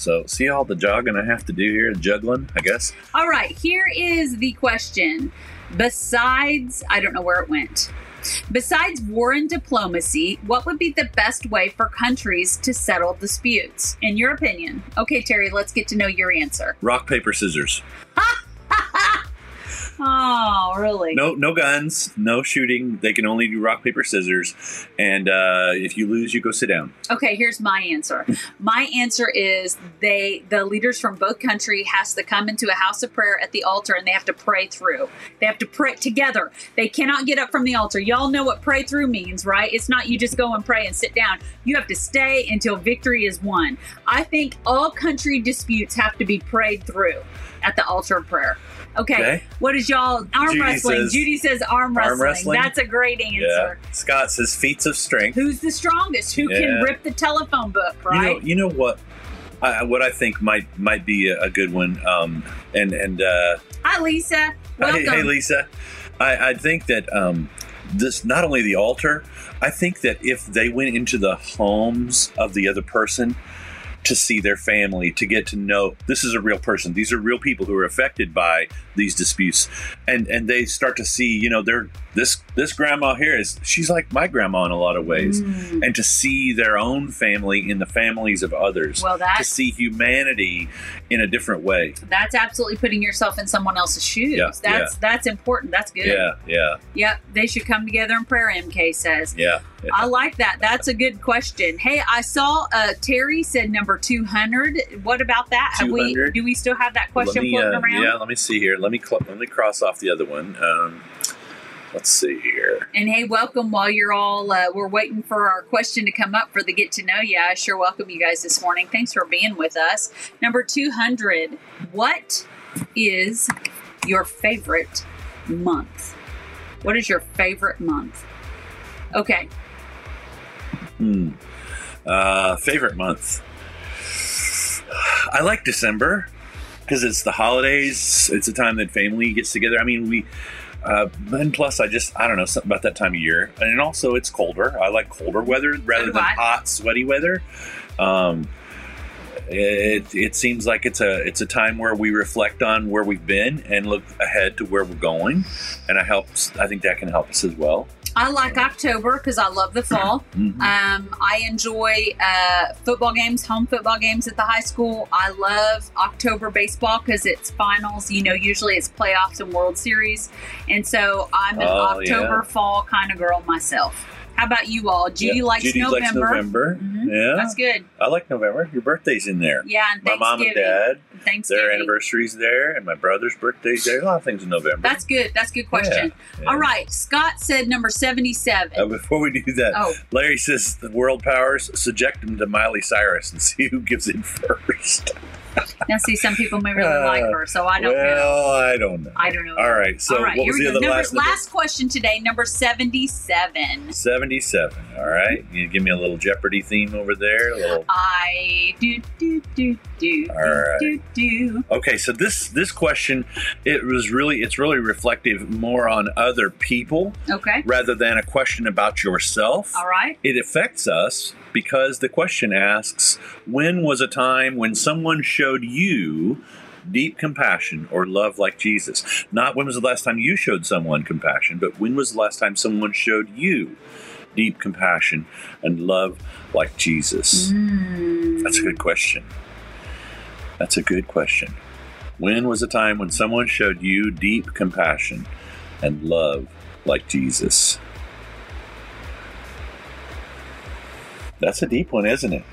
So see all the jogging I have to do here, juggling, I guess. All right, here is the question. Besides, I don't know where it went. Besides war and diplomacy, what would be the best way for countries to settle disputes, in your opinion? Okay, Terry, let's get to know your answer. Rock paper scissors. Oh, really? No, no guns, no shooting. They can only do rock paper scissors, and uh, if you lose, you go sit down. Okay, here's my answer. [laughs] My answer is they the leaders from both country has to come into a house of prayer at the altar and they have to pray through. They have to pray together. They cannot get up from the altar. Y'all know what pray through means, right? It's not you just go and pray and sit down. You have to stay until victory is won. I think all country disputes have to be prayed through at the altar of prayer. Okay. Okay. What is y'all arm Judy wrestling? says- Judy says arm wrestling. wrestling? That's a great answer. Yeah. Scott says feats of strength. Who's the strongest? Who can rip the telephone book, You right? know, you know what? I, what I think might might be a, good one. Um, and and uh, Hi, Lisa. hey, Welcome. hey, Lisa, I, I think that um, this not only the altar. I think that if they went into the homes of the other person to see their family, to get to know this is a real person. These are real people who are affected by these disputes, and and they start to see, you know, they're this this grandma here is she's like my grandma in a lot of ways, Mm. and to see their own family in the families of others, Well, to see humanity in a different way. that's absolutely putting yourself in someone else's shoes. Yeah, that's that's important. That's good. Yeah, yeah, Yep. They should come together in prayer. MK says. yeah. yeah. I like that. That's a good question. Hey, I saw uh, Terry said number two hundred. What about that? Have we? 200? Do we still have that question me, floating uh, around? Yeah, let me see here. Let me cl- let me cross off the other one. Um, let's see here. And hey, welcome while you're all, uh, we're waiting for our question to come up for the get to know you. I sure welcome you guys this morning. Thanks for being with us. Number 200, what is your favorite month? What is your favorite month? Okay. Hmm. Uh, favorite month. I like December because it's the holidays. It's a time that family gets together. I mean, we. Uh, and plus, I just I don't know something about that time of year, and also it's colder. I like colder weather rather than hot, sweaty weather. Um, it it seems like it's a it's a time where we reflect on where we've been and look ahead to where we're going, and I helps. I think that can help us as well. I like October because I love the fall. Mhm. Um, I enjoy uh, football games, home football games at the high school. I love October baseball because it's finals. You know, usually it's playoffs and World Series, and so I'm an Oh, October yeah. fall kind of girl myself. How about you all? Judy Yeah, likes Judy November. likes November. Mhm. Yeah, That's good. I like November. Your birthday's in there. Yeah, and My mom and dad, Thanksgiving. their anniversary's there, and my brother's birthday's there. A lot of things in November. That's good. That's a good question. Yeah. All right, Scott said number seventy-seven. Uh, before we do that, oh, Larry says the world powers subject them to Miley Cyrus and see who gives in [laughs] first. Now see, some people may really Uh, like her, so I don't know. well, I don't know. I don't know. All right. So All right, what was the other Number, last number? last question today, number 77. 77. All right. You give me a little Jeopardy theme over there. A little. I do, do, do, do, All right. do, do. Okay, so this this question, it was really it's really reflective more on other people Okay. rather than a question about yourself. All right. It affects us because the question asks, when was a time when someone showed you deep compassion or love like Jesus? Not when was the last time you showed someone compassion, but when was the last time someone showed you deep compassion and love like Jesus? Mm. That's a good question. That's a good question. When was a time when someone showed you deep compassion and love like Jesus? That's a deep one, isn't it?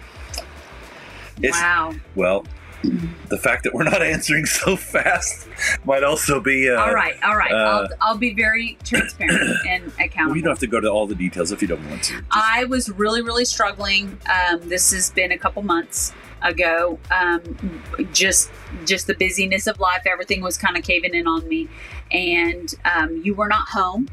It's, wow. Well, [clears throat] the fact that we're not [laughs] answering so fast might also be. Uh, all right. All right. uh, I'll, I'll be very transparent [coughs] and Well, accountable. you don't have to go to all the details if you don't want to. Just- I was really, really struggling. Um, this has been a couple months ago. Um, just, just the busyness of life. Everything was kind of caving in on me, and um, you were not home.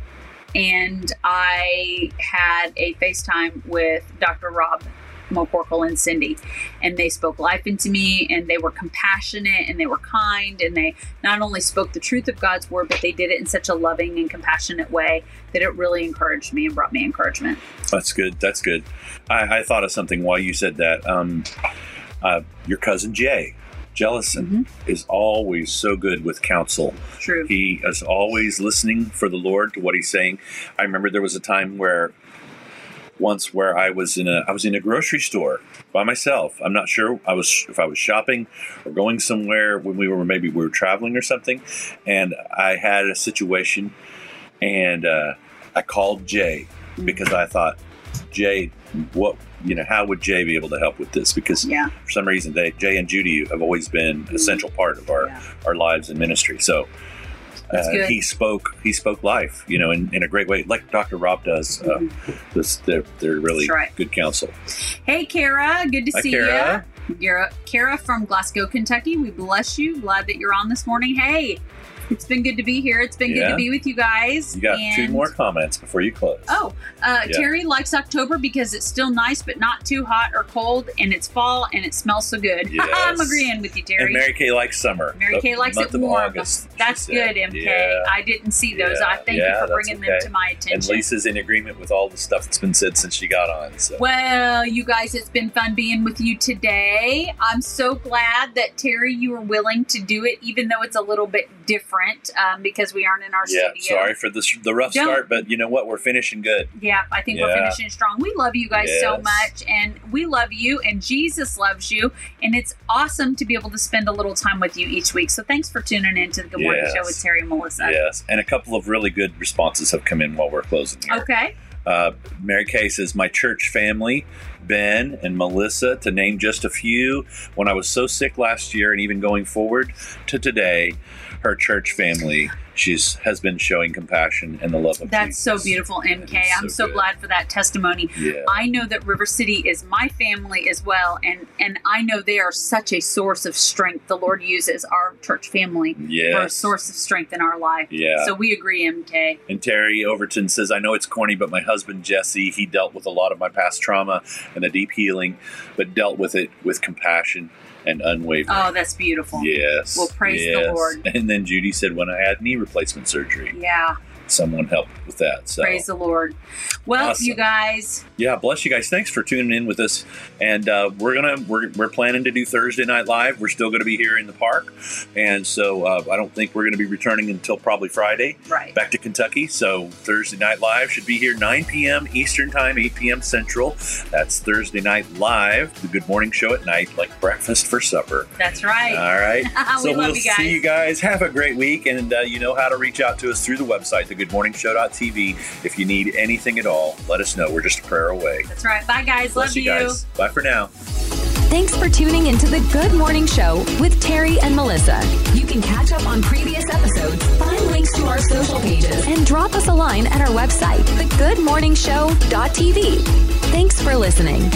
And I had a FaceTime with Dr. Rob McCorkle and Cindy, and they spoke life into me, and they were compassionate, and they were kind, and they not only spoke the truth of God's word, but they did it in such a loving and compassionate way that it really encouraged me and brought me encouragement. That's good. That's good. I, I thought of something while you said that. Um, uh, your cousin Jay Jellison is always so good with counsel. True. He is always listening for the Lord to what He's saying. I remember there was a time where once where I was in a I was in a grocery store by myself. I'm not sure I was if I was shopping or going somewhere when we were maybe we were traveling or something, and I had a situation, and uh, I called Jay because I thought, Jay, what you know, how would Jay be able to help with this? Because Yeah. for some reason, they, Jay and Judy have always been an essential part of our Yeah. our lives and ministry. So. Uh, he spoke. He spoke life, you know, in, in a great way, like Dr. Rob does. Uh, this, they're, they're really Mm-hmm. Right. good counsel. Hey, Kara. Good to Hi, see Kara. you. Kara, Kara from Glasgow, Kentucky. We bless you. Glad that you're on this morning. Hey, it's been good to be here. It's been good to be with you guys. You got two more comments before you close. Oh, uh, Yeah. Terry likes October because it's still nice, but not too hot or cold, and it's fall and it smells so good. [laughs] Yes. I'm agreeing with you, Terry. and Mary Kay likes summer. Mary Kay likes it warm. August, That's good, MK. Yeah. I didn't see those. Yeah. I thank Yeah, you for bringing them to my attention. and. Lisa's in agreement with all the stuff that's been said since she got on. So Well, you guys, it's been fun being with you today. I'm so glad that Terry, you were willing to do it, even though it's a little bit different um, because we aren't in our yeah, studio. sorry for the the rough Don't- start, but you know what? We're finishing good. Yeah, I think we're finishing strong. We love you guys so much, and we love you, and Jesus loves you, and it's awesome to be able to spend a little time with you each week. So thanks for tuning in to the Good Morning Yes. Show with Terry and Melissa. Yes, and a couple of really good responses have come in while we're closing here. Okay. Uh, Mary Kay says, My church family, Ben and Melissa, to name just a few, when I was so sick last year and even going forward to today, her church family she's has been showing compassion and the love of God. That's so beautiful, MK. Is I'm so so good. glad for that testimony. Yeah. I know that River City is my family as well, and and I know they are such a source of strength. The Lord uses our church family for a source of strength in our life. Yeah. So we agree, MK. And Terry Overton says, I know it's corny, but my husband Jesse, he dealt with a lot of my past trauma and the deep healing, but dealt with it with compassion and unwavering. Oh, that's beautiful. Yes. Well, praise the. Lord. And then Judy said, when I had knee replacement surgery, Yeah. Someone helped with that. So Praise the Lord. Well, Awesome. you guys, yeah, bless you guys. Thanks for tuning in with us. And uh, we're gonna we're, we're planning to do Thursday night live. We're still gonna be here in the park, and so uh, I don't think we're gonna be returning until probably Friday right. back to Kentucky. So Thursday night live should be here 9 p.m. Eastern time, 8 p.m. Central. That's Thursday night live, the Good Morning Show at night, like breakfast for supper. That's right. All right. [laughs] We so love we'll you guys. see you guys. Have a great week, and uh, you know how to reach out to us through the website, thegoodmorningshow.tv. If you need anything at all, let us know. We're just a prayer away. That's right. Bye, guys. Bless Love you guys. Bye for now. Thanks for tuning into the Good Morning Show with Terry and Melissa. You can catch up on previous episodes, find links to our social pages, and drop us a line at our website, thegoodmorningshow.tv. Thanks for listening.